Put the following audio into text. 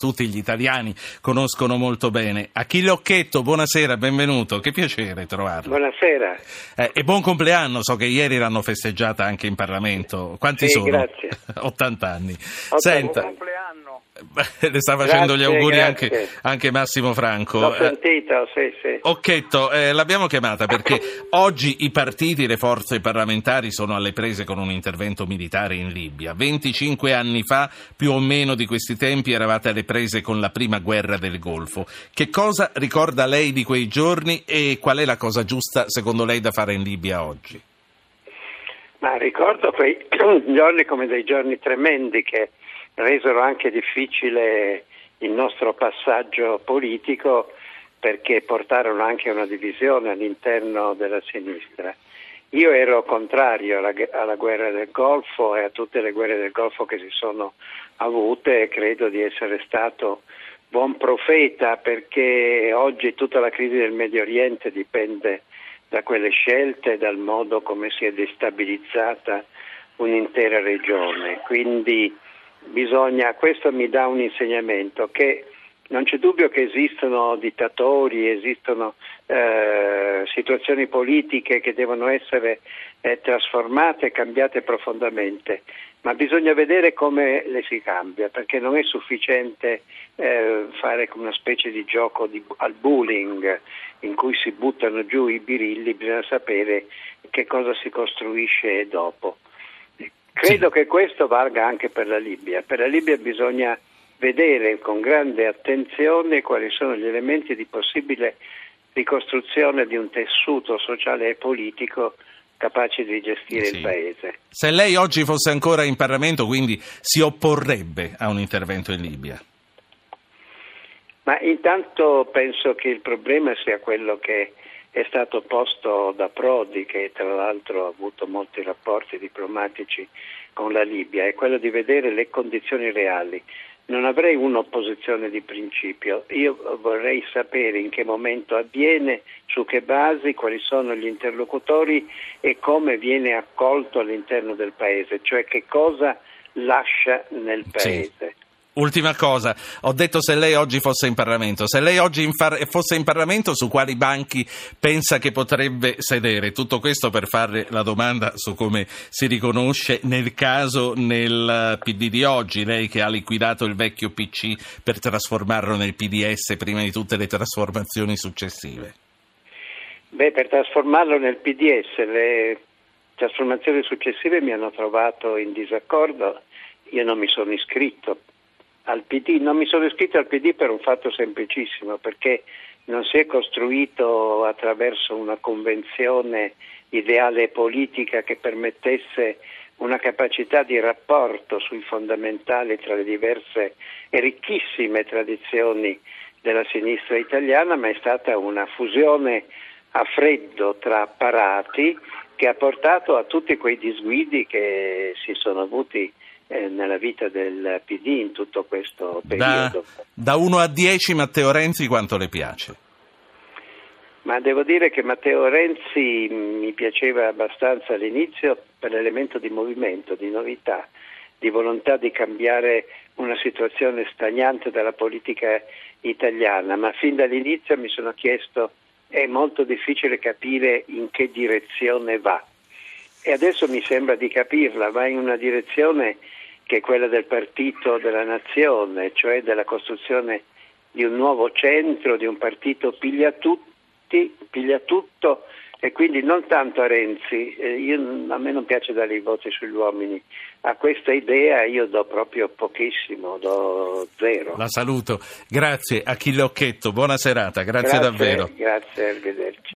tutti gli italiani conoscono molto bene. Achille Occhetto, buonasera, benvenuto, che piacere trovarlo. Buonasera. Eh, e buon compleanno, so che ieri l'hanno festeggiata anche in Parlamento. Quanti sì, sono? Grazie. 80 anni. 80 Senta. Le sta facendo Grazie, gli auguri anche, anche Massimo Franco. L'ho sentito, sì, sì. Occhetto, eh, l'abbiamo chiamata perché oggi i partiti le forze parlamentari sono alle prese con un intervento militare in Libia. 25 anni fa, più o meno di questi tempi, eravate alle prese con la prima guerra del Golfo. Che cosa ricorda lei di quei giorni e qual è la cosa giusta secondo lei da fare in Libia oggi? Ma ricordo quei giorni come dei giorni tremendi che resero anche difficile il nostro passaggio politico perché portarono anche una divisione all'interno della sinistra. Io ero contrario alla, alla guerra del Golfo e a tutte le guerre del Golfo che si sono avute e credo di essere stato buon profeta perché oggi tutta la crisi del Medio Oriente dipende da quelle scelte, dal modo come si è destabilizzata un'intera regione. Quindi bisogna, questo mi dà un insegnamento che non c'è dubbio che esistono dittatori, esistono eh, situazioni politiche che devono essere eh, trasformate e cambiate profondamente, ma bisogna vedere come le si cambia, perché non è sufficiente eh, fare una specie di gioco di, al bullying in cui si buttano giù i birilli, bisogna sapere che cosa si costruisce dopo. Credo Sì. che questo valga anche per la Libia. Per la Libia bisogna vedere con grande attenzione quali sono gli elementi di possibile ricostruzione di un tessuto sociale e politico capace di gestire Sì. il paese. Se lei oggi fosse ancora in Parlamento, quindi si opporrebbe a un intervento in Libia? Ma intanto penso che il problema sia quello che è stato posto da Prodi, che tra l'altro ha avuto molti rapporti diplomatici con la Libia, è quello di vedere le condizioni reali. Non avrei un'opposizione di principio, io vorrei sapere in che momento avviene, su che basi, quali sono gli interlocutori e come viene accolto all'interno del Paese, cioè che cosa lascia nel Sì. Ultima cosa, ho detto se lei oggi fosse in Parlamento, se lei oggi in far- fosse in Parlamento su quali banchi pensa che potrebbe sedere? Tutto questo per fare la domanda su come si riconosce nel caso nel PD di oggi, lei che ha liquidato il vecchio PC per trasformarlo nel PDS prima di tutte le trasformazioni successive. Beh, per trasformarlo nel PDS, le trasformazioni successive mi hanno trovato in disaccordo. Io non mi sono iscritto PD, non mi sono iscritto al PD per un fatto semplicissimo, perché non si è costruito attraverso una convenzione ideale politica che permettesse una capacità di rapporto sui fondamentali tra le diverse e ricchissime tradizioni della sinistra italiana, ma è stata una fusione a freddo tra apparati che ha portato a tutti quei disguidi che si sono avuti eh, nella vita del PD in tutto questo Da, periodo. da 1 a 10 Matteo Renzi quanto le piace? Ma devo dire che Matteo Renzi mi piaceva abbastanza all'inizio per l'elemento di movimento, di novità, di volontà di cambiare una situazione stagnante della politica italiana, ma fin dall'inizio mi sono chiesto è molto difficile capire in che direzione va. E adesso mi sembra di capirla, va in una direzione che è quella del partito della nazione, cioè della costruzione di un nuovo centro, di un partito piglia tutti, piglia tutto e quindi non tanto a Renzi, eh, io- a me non piace dare i voti sugli uomini, a questa idea io do proprio pochissimo, do zero. La saluto. Grazie Achille Occhetto, buona serata, grazie davvero. Grazie, arrivederci.